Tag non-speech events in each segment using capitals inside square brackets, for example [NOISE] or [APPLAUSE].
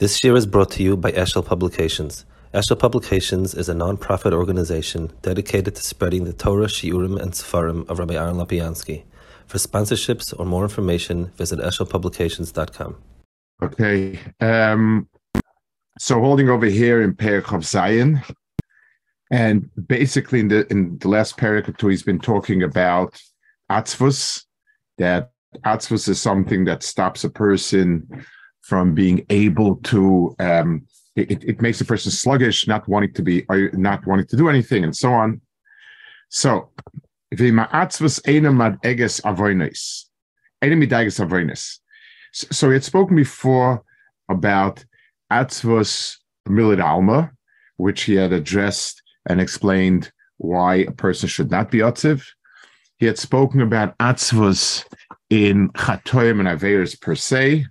This year is brought to you by Eshel Publications. Eshel Publications is a non-profit organization dedicated to spreading the Torah, Shiurim, and Sefarim of Rabbi Aaron Lopiansky. For sponsorships or more information, visit eshelpublications.com. Okay. Um, so holding over here in Perek Chof Zayin, and basically in the in the last Perek he's been talking about atzvus, that atzvus is something that stops a person from being able to um, it, it makes a person sluggish, not wanting to be, not wanting to do anything, and so on. So, so he had spoken before about atzvus milid alma, which he had addressed and explained why a person should not be atziv. He had spoken about atzvus in chatoim and averis per se,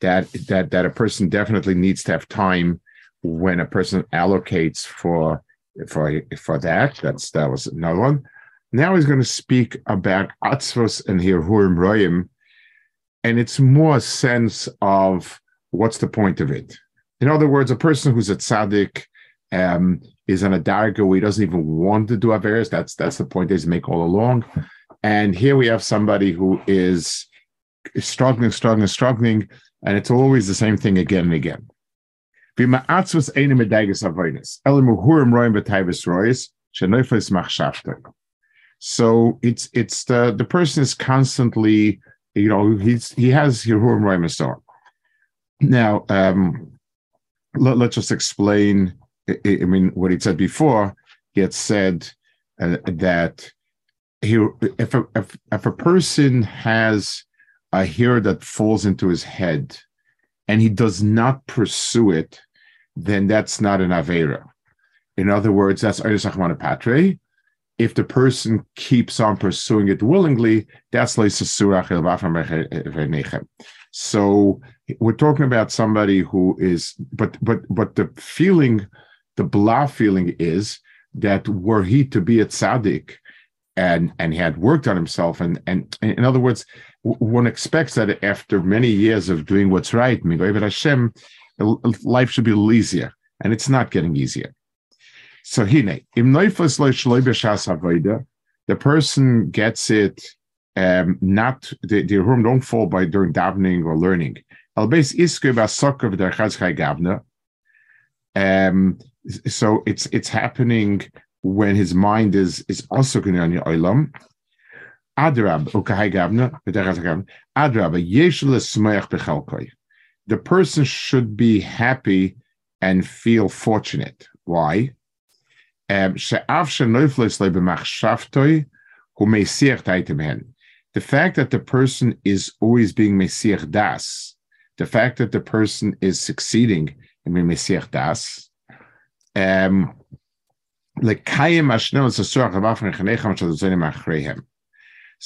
that that that a person definitely needs to have time when a person allocates for for for that. That's that was another one. Now he's going to speak about atzvos and hirhurim royim, and it's more a sense of what's the point of it. In other words, a person who's a tzaddik um, is on a darga where he doesn't even want to do averis. That's that's the point they make all along. And here we have somebody who is struggling, struggling, struggling, and it's always the same thing again and again. So it's it's the the person is constantly, you know, he's he has Yehurim Roim so. Now, um, let, us just explain. I, I, mean, what he said before. He had said uh, that he, if a if, if a person has a hair that falls into his head and he does not pursue it, then that's not an Avera. In other words, that's Eres Patre. If the person keeps on pursuing it willingly, that's. So we're talking about somebody who is, but but but the feeling, the blah feeling is that were he to be a tzaddik, and and he had worked on himself, and and in other words, one expects that after many years of doing what's right, Hashem, life should be a little easier, and it's not getting easier. So hine, im the person gets it um, not the, the room don't fall by during davening or learning. Um, so it's it's happening when his mind is is also going on your olam, Adrab, Adrab, The person should be happy and feel fortunate. Why? Um, the fact that the person is always being Messiah Das, the fact that the person is succeeding in being Messiah Das, um,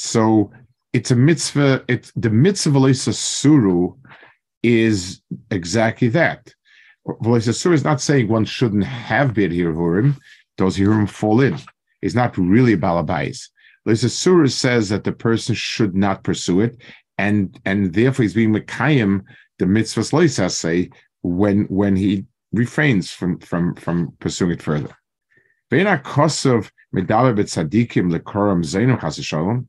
so it's a mitzvah. It's the mitzvah suru is exactly that. suru is not saying one shouldn't have bid hirhurim. Those hirhurim fall in. It's not really balabais. suru says that the person should not pursue it, and and therefore he's being mekayim the mitzvahs loisas say when when he refrains from from from pursuing it further. medaber lekoram chasishalom.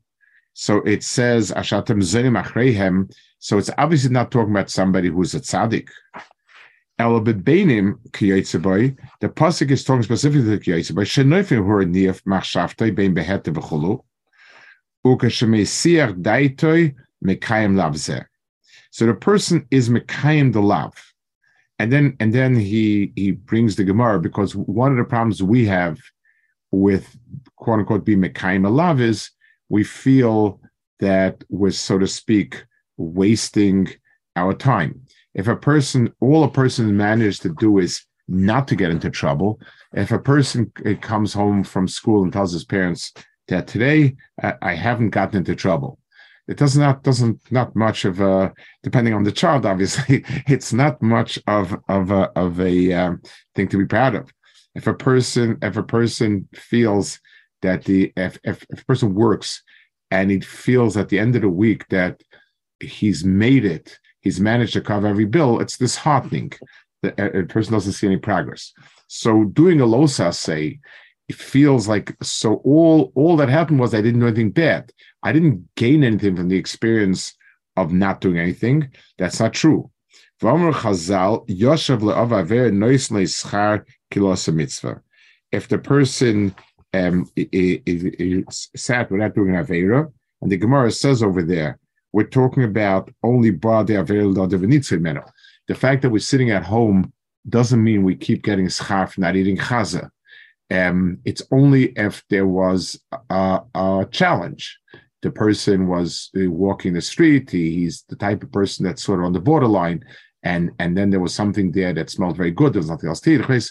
So it says Ashatem Zenim Achreihem. So it's obviously not talking about somebody who's a tzaddik. Elabit Beinim Kiyotzeboy. The pasuk is talking specifically to Kiyotzeboy. Shenoifim who are niaf machshaftoi bein behete v'chulu. Ukashemesiach daitoi mekayim lavzeh. So the person is mekayim the lav. And then and then he he brings the Gemara because one of the problems we have with quote unquote being mekayim a lav is we feel that we're, so to speak, wasting our time. If a person, all a person manages to do is not to get into trouble, if a person comes home from school and tells his parents that today I haven't gotten into trouble, it does not doesn't not much of a depending on the child [LAUGHS] obviously it's not much of of a of a um, thing to be proud of if a person if a person feels that the if, if, if a person works and he feels at the end of the week that he's made it, he's managed to cover every bill, it's disheartening. The a, person doesn't see any progress. So doing a losa say, it feels like so all all that happened was I didn't do anything bad. I didn't gain anything from the experience of not doing anything. That's not true. If the person um, sat without doing Avera, and the Gemara says over there, we're talking about only Ba de Avera The fact that we're sitting at home doesn't mean we keep getting schar not eating chaza. Um, it's only if there was a, a challenge. The person was uh, walking the street. He, he's the type of person that's sort of on the borderline, and and then there was something there that smelled very good. There was nothing else to eat.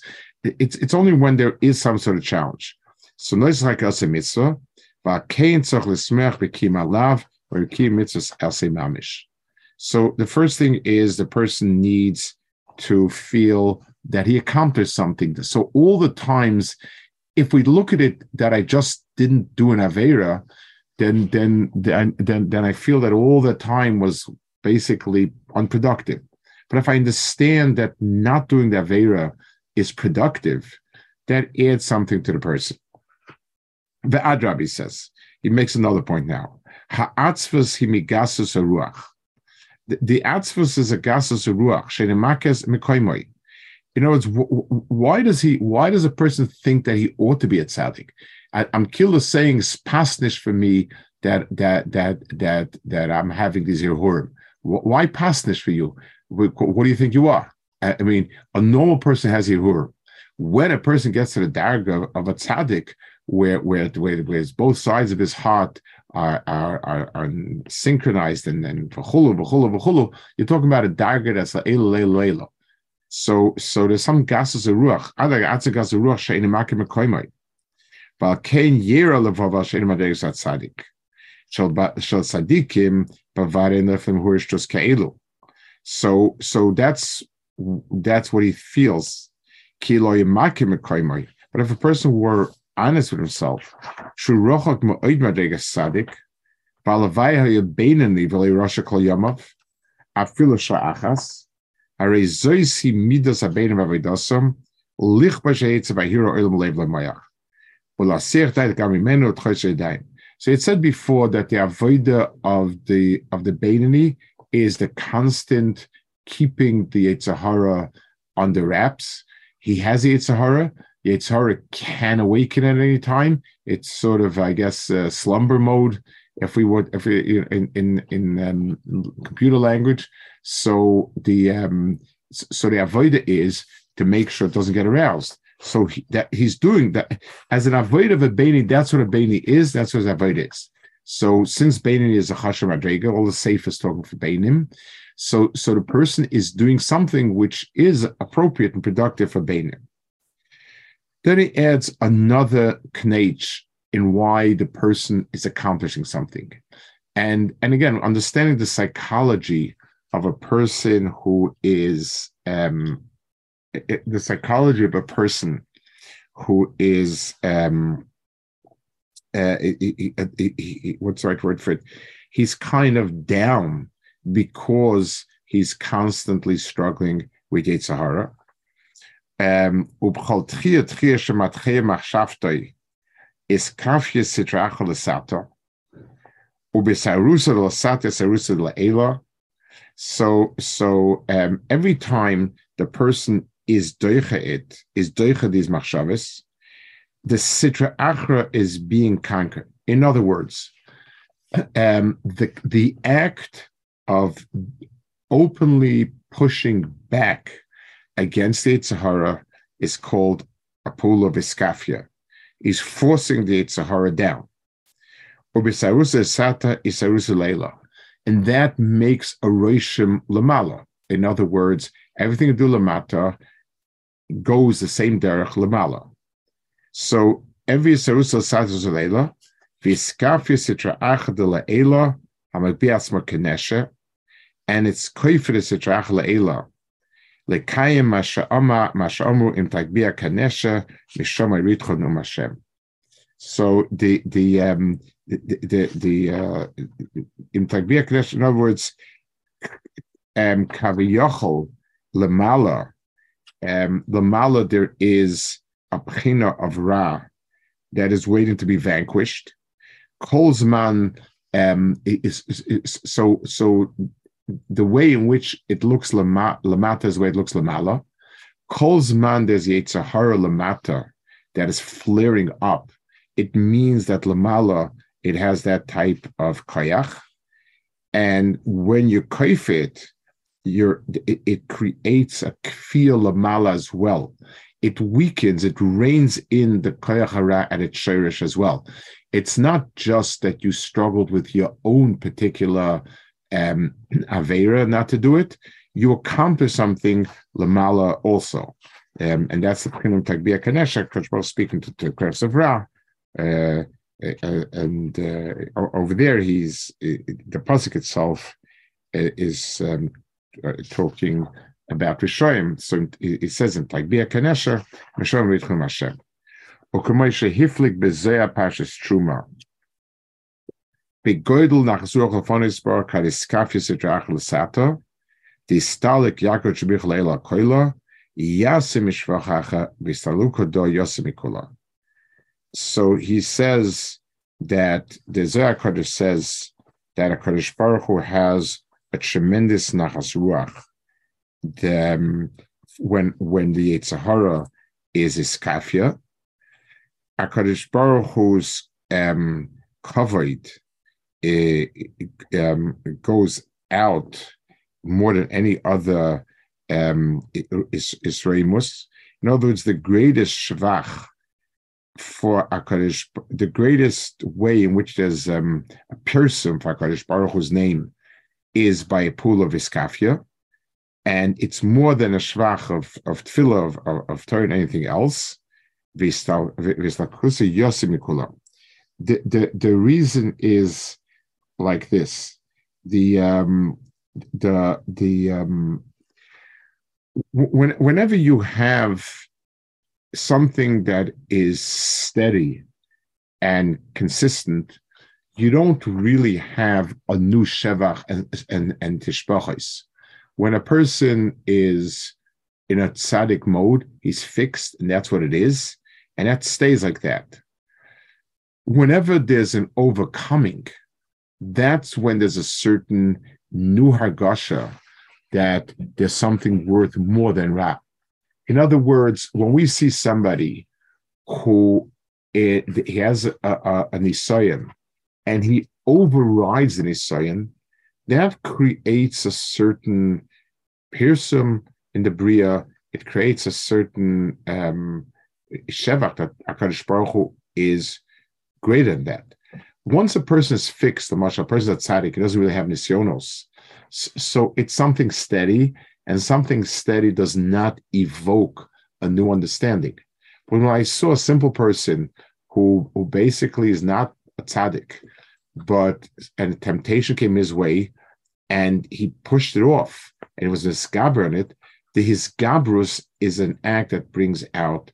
It's it's only when there is some sort of challenge. So nois like as a mitzvah, but kein tzach l'smech b'kim alav or b'kim mitzvahs mamish. So the first thing is the person needs to feel that he accomplished something. So all the times, if we look at it that I just didn't do an avera, then then then then then I feel that all the time was basically unproductive. But if I understand that not doing the avera is productive, that adds something to the person. The Adrabi says, he makes another point now. Ha'atzvus himigasus ruach. The atzvus is a gasus ruach. Shenemakes mekoimoi. In other words, why does he? Why does a person think that he ought to be a tzaddik? I'm killed saying pasnish for me that that that that that I'm having these irhurim. Why pasnish for you? What do you think you are? I mean, a normal person has irhurim. When a person gets to the darga of a tzaddik, where where where, where both sides of his heart are are are, are synchronized and then v'chulu v'chulu v'chulu, you're talking about a dagger that's like elo elo elo. So so there's some gases of ruach. Other gases of ruach she'in makim mekoymai. But kein yira levava she'in madegus at tzadik. Shall shall tzadikim bavarin lefim hurish just ke'elu. So so that's that's what he feels. But if a person were honest with himself. So it said before that the avoida of the of the Beinoni is the constant keeping the Yetzer Hara under wraps. He has the Yetzer Hara, Yitzhara can awaken at any time. It's sort of, I guess, uh, slumber mode, if we would, if we, in in in um, computer language. So the um, so the avoida is to make sure it doesn't get aroused. So he, that he's doing that as an avoid of a beni. That's what a beni is. That's what avoid is. So since beni is a chashem madrega, all the safest talking for benim. So so the person is doing something which is appropriate and productive for benim. Then he adds another knach in why the person is accomplishing something. And, and again, understanding the psychology of a person who is um, the psychology of a person who is um, uh, he, he, he, what's the right word for it? He's kind of down because he's constantly struggling with Yetzirah ובכל תחייה תחייה שמתחייה מחשבתוי, is kafye sitracha lesato, ubesarusa lesata sarusa leela. So, so um, every time the person is doicha it, is doicha these machshavas, the sitra achra is being conquered. In other words, um, the the act of openly pushing back against the Yetzer Hara is called a pool of iskafia. He's forcing the Yetzer Hara down. Ubisarusa sata isarusa leila. And that makes a roshim lamala. In other words, everything you do lamata goes the same derech lamala. So every isarusa sata leila, viskafia sitra achad leila, hamabiasma kenesha, and it's koifid sitra achad leila lekayim masha'amru im tagbia kanesha mishoma ritchon umashem. So the the um, the the, in tagbia kanesha, in other words, um, kaviyachol lemala, um, lemala there is a pchina of ra that is waiting to be vanquished. Kolzman um, is, is, is, so so the way in which it looks lamata is the way it looks lamala. Kolzman there's Yetzer Hara lamata that is flaring up. It means that lamala it has that type of kayach, and when you kaif it, you're, it, it creates a kfir lamala as well. It weakens, it reins in the kayach and its shirish as well. It's not just that you struggled with your own particular um, [CLEARS THROAT] avera not to do it. You accomplish something lamala also. Um, and that's the Pchinum Tagbia Kanesha, Kachbal speaking to, to of Ra. Uh, uh, and uh, over there, he's the pasuk itself uh, is um, talking about Rishoyim. So it, says in Tagbia Kanesha, Rishoyim Ritchum Hashem. Okumoishe hiflik bezea parshas Terumah. Die stalik Jakob Shbich Leila Koila. So he says that the Zohar Kodesh says that a Kodesh Baruch Hu has a tremendous nachas ruach. The, um, when when the Yetzer Hara is iskafia, a Kodesh Baruch Hu's um, covered um, goes out more than any other um, is, is In other words, the greatest shvach for Akarish, the greatest way in which there's um, a person for Akarish Baruch Hu's name is by a pool of iskafia, and it's more than a shvach of of tefillah of of, of Torah and anything else. The, the the reason is like this: the um, the the um, when, whenever you have something that is steady and consistent, you don't really have a new shevach and and, and tishbachis. When a person is in a tzaddik mode, he's fixed, and that's what it is, and that stays like that. Whenever there's an overcoming, that's when there's a certain new hargasha that there's something worth more than Ra. In other words, when we see somebody who it, eh, he has a, a, an Isayan and he overrides an Isayan, that creates a certain piercum in the Bria. It creates a certain um, Shevach that Akadosh Baruch Hu is greater than that. Once a person is fixed, the a person that's tzaddik, he doesn't really have nisyonos so it's something steady, and something steady does not evoke a new understanding. When I saw a simple person who, who basically is not a tzaddik, but and temptation came his way, and he pushed it off, and it was a scaber on it. The his gabrus is an act that brings out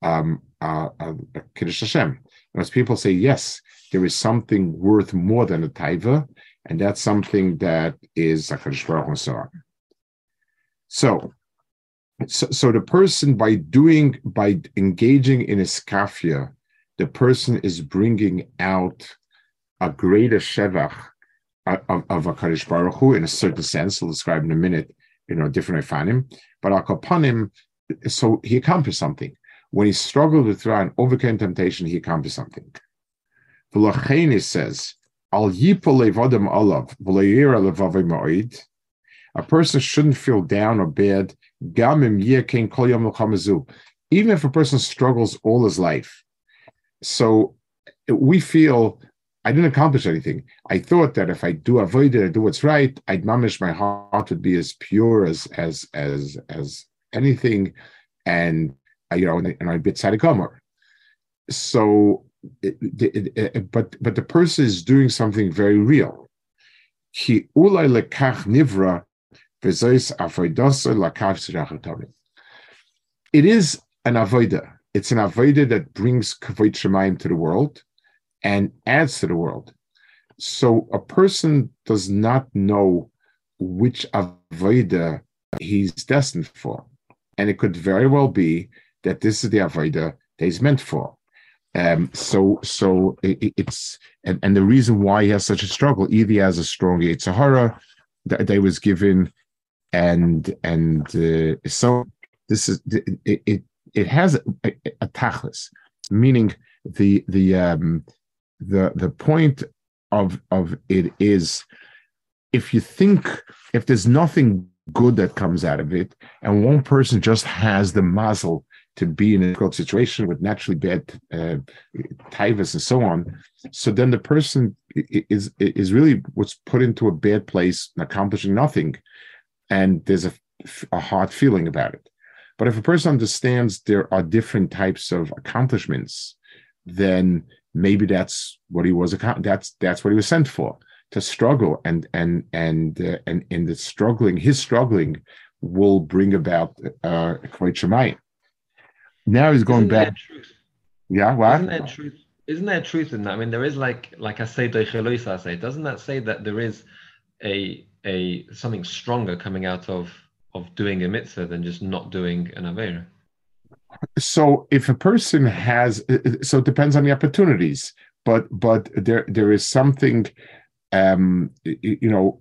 um, uh, uh, Kiddush Hashem. And as people say, yes, there is something worth more than a taiva, and that's something that is and so on. So, so, so the person by doing by engaging in a iskafia, the person is bringing out a greater shevach of, of Hakadosh Baruch Hu in a certain sense. I'll describe in a minute, you know, different ifanim. But al so he accomplished something. When he struggled with Ra and overcame temptation, he accomplished something. V'lachein says Al alav A person shouldn't feel down or bad. Even if a person struggles all his life. So we feel I didn't accomplish anything. I thought that if I do avoid it, I do what's right, I'd mamish my heart would be as pure as as as as anything, and Uh, you know, and I'd be tzaddik So it, it, it, but but the person is doing something very real. It is an avoida. It's an avoida that brings kavod shemaim to the world and adds to the world. So a person does not know which avoida he's destined for. And it could very well be that this is the avoida that he's meant for. Um, so so it, it's and, and the reason why he has such a struggle, either he has a strong Yetzer Hara that they was given, and and uh, so this is it, it it has a, a, a tachlis, meaning the the um the the point of of it is if you think if there's nothing good that comes out of it and one person just has the muzzle to be in a difficult situation with naturally bad uh, and so on. So then the person is is really was put into a bad place accomplishing nothing. And there's a, a hard feeling about it. But if a person understands there are different types of accomplishments then maybe that's what he was that's that's what he was sent for to struggle. And and and uh, and in the struggling his struggling will bring about uh Shemayim. Now he's going back yeah what Isn't there truth? Isn't there truth in that? I mean, there is like like I say, doesn't that say that there is a a something stronger coming out of of doing a mitzvah than just not doing an avera? so if a person has so it depends on the opportunities but but there there is something um you know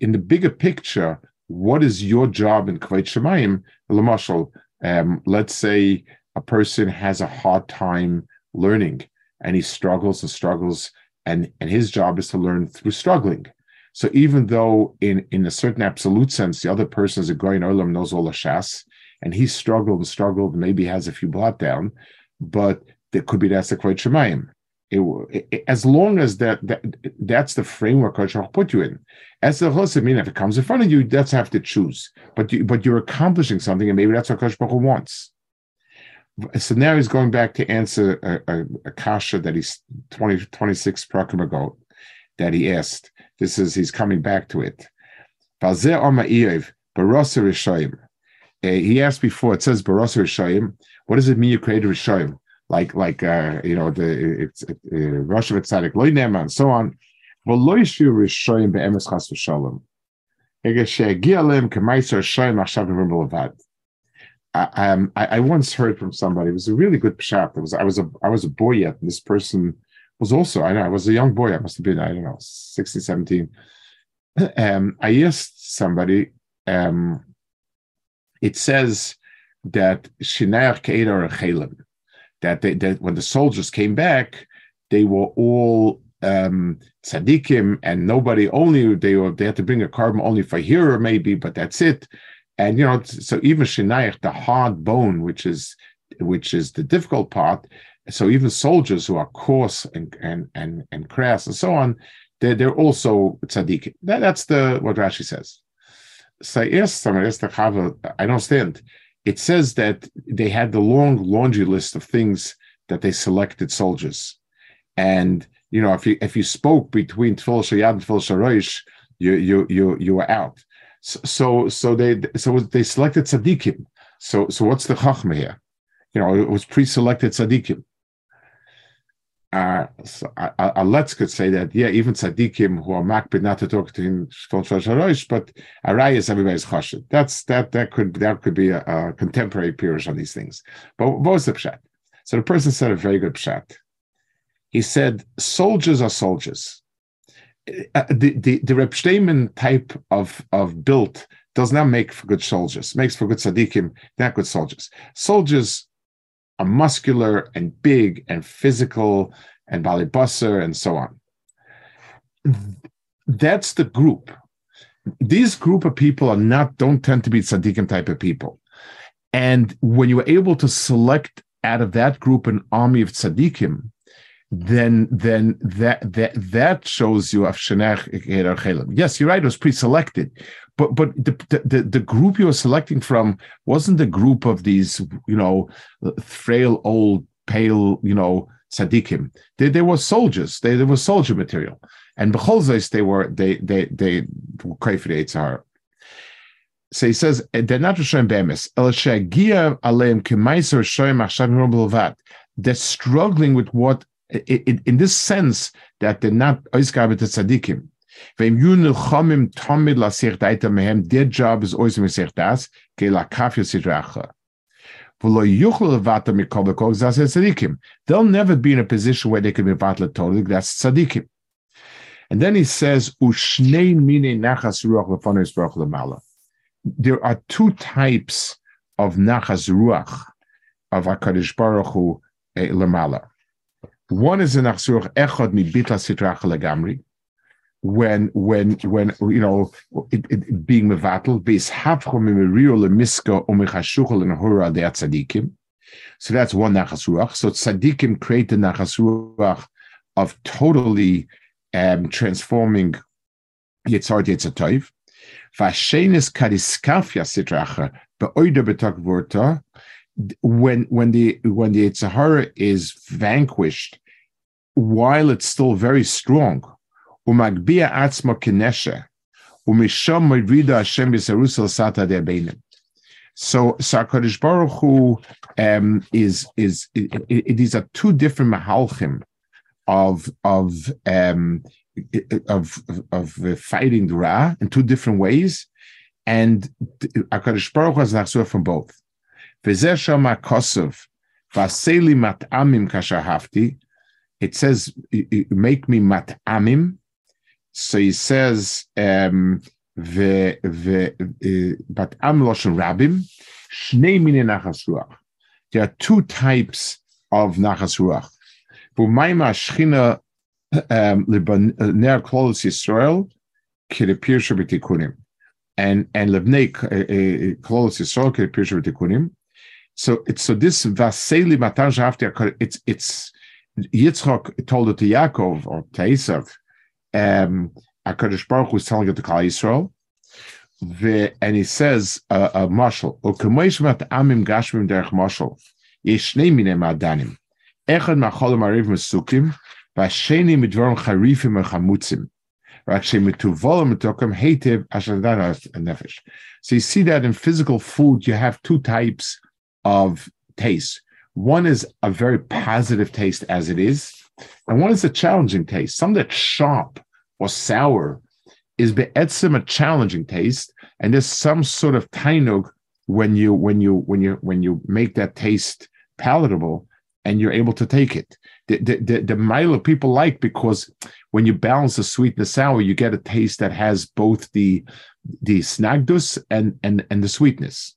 in the bigger picture what is your job in Kvayt Shemayim Lamashal um let's say a person has a hard time learning and he struggles and struggles and and his job is to learn through struggling so even though in in a certain absolute sense the other person is a going olam knows all the shas and he struggled and struggled, maybe has a few blot down, but there could be that's the Kvayt Shemayim. It, it, as long as that, that that's the framework Kodesh put you in. As the Chos mean, if it comes in front of you, that's have to choose. But you, but you're accomplishing something, and maybe that's what Kodesh wants. So now he's going back to answer a, a, a kasha that he's 20, 26 prakim ago that he asked. This is he's coming back to it. Uh, he asked before. It says Baras Rishayim. What does it mean? You create a Rishayim, like like uh, you know the it's uh, Rosh Tzadik Loinema and so on. Well, lo yishu Rishayim be'emes chas v'shalom. I, um, I, I once heard from somebody. It was a really good pshat. It was I was a I was a boy yet. And this person was also I know I was a young boy. I must have been I don't know 16, 17. [CLEARS THROAT] Um, I asked somebody um, it says that Shinayach Keidar Chelim, that they, that when the soldiers came back, they were all um, tzaddikim, and nobody only they were they had to bring a carbon only for hero maybe, but that's it. And you know, so even Shinayach, the hard bone, which is which is the difficult part. So even soldiers who are coarse and and and, and crass and so on, they're, they're also tzaddikim. That, that's the what Rashi says. Sayes I don't stand. It says that they had the long laundry list of things that they selected soldiers, and you know if you if you spoke between Tfil Shayad and Tfil Sharosh, you you you you were out. So so they so they selected tzaddikim. So so what's the chachma here? You know, it was pre-selected tzaddikim uh, so Aletz could say that, yeah, even tzaddikim who are makbid not to talk to him, but aray is everybody's chashid. That's that that could that could be a, a contemporary pirush on these things. But what was the pshat? So the person said a very good pshat. He said, soldiers are soldiers. Uh, the the the Reb type of of built does not make for good soldiers. Makes for good tzaddikim, not good soldiers. Soldiers are muscular and big and physical and balibusser and so on. That's the group. These group of people are not don't tend to be tzaddikim type of people. And when you are able to select out of that group an army of tzaddikim, then then that that that shows you Yes, you're right. It was pre-selected, but but the, the the group you were selecting from wasn't the group of these you know frail old pale you know tzaddikim. They, they were soldiers. They, they were soldier material, and becholzes they were they they they the Eitzar. So he says eh, they're not Rishayim be'emes. El shegia aleim k'maiser Rishayim achshav They're struggling with what in, this sense that they're not tzaddikim sich daita mehem, their job is always to sich das, ke la kafir sidracha. They'll never be in a position where they can be vatla totally. That's tzaddikim. And then he says, Lamala. There are two types of nachas ruach of HaKadosh Baruch Hu eh, lemala. One is a nachas ruach echad mi bitla sitrach legamri, when when when you know it, it, being mevatel tzadikim. So that's one nachas ruach. So tzadikim create the nachas ruach of totally um, transforming yitzhar yitzatoiv. Vashenis kadiskafia sitracha beoide betak vorta when when the when the Yetzer Hara is vanquished, while it's still very strong, umagbia atzma kinesha, umisham merida Hashem Yisarusel sata debenim. So Sakarish Baruch Hu um, is is it, it, it, these are two different mahalchim of of um, of of, fighting the Ra in two different ways, and Akarish Baruch Hu has an from both. It says, "Make me mat'amim." So he says, um, but uh, am loshen rabim, shnei. There are two types of nachas ruach. Um, uh, kirepir shabitikunim. And and levnei uh, klolos Yisrael kirepir. So it's so this vaseli matan shafti. It's it's Yitzchak told it to Yaakov or to Esav um, HaKadosh Baruch is telling it to Klal Yisrael, and he says, uh, uh, Marshal, Ukemoishmat Amim Gashmim Derech Marshal, Yeshnei Minem Adanim, Echad Macholim Ariv Mesukim, Vasheni Midvorim Charifim Mechamutzim, so you see that in physical food, you have two types of taste. One is a very positive taste as it is, and one is a challenging taste. Some that's sharp or sour is be'etzim a challenging taste, and there's some sort of tainug when you when you when you when you make that taste palatable and you're able to take it. The the the, the milo people like because when you balance the sweet and the sour, you get a taste that has both the the snagdus and and and the sweetness.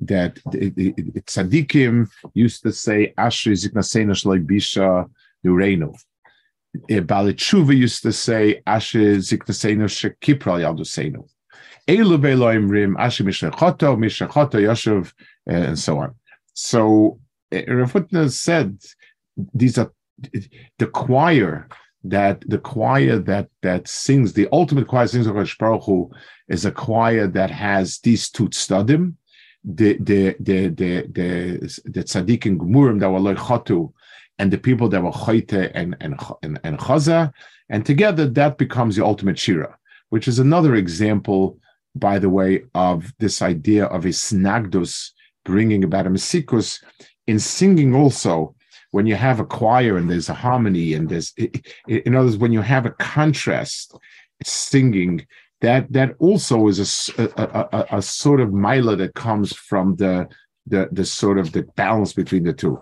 that tzaddikim used to say Ashri Ziknasena Shloi Bisha Nureinu. Balitshuva used to say, Ashe Ziknasenu Shekipral Yaldusenu. Elu Beloim Rim, Ashe Mishachoto, Mishachoto Yoshev, and so on. So eh, Rafutna said these are the choir that the choir that that sings the ultimate choir sings of Baruch Hu is a choir that has these two studim, the the the the the the tzaddik and gemurim that were like chotu and the people that were Choite and, and, and, and Chaza. And together that becomes the ultimate Shira, which is another example, by the way, of this idea of a snagdus bringing about a mesikus in singing also when you have a choir and there's a harmony and there's in other words when you have a contrast singing that that also is a, a, a, a sort of mila that comes from the, the the sort of the balance between the two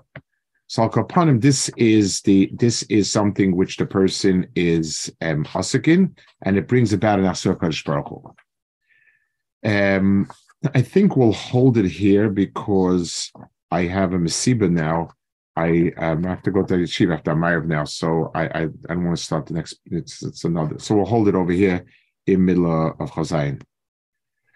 so him. this is the this is something which the person is um hasikin, and it brings about an asur Baruch Um, I think we'll hold it here because I have a masiba now. I um, have to go to the yeshiva after Mayav now, so I, I I don't want to start the next. It's it's another. So we'll hold it over here in middle of Chazayin.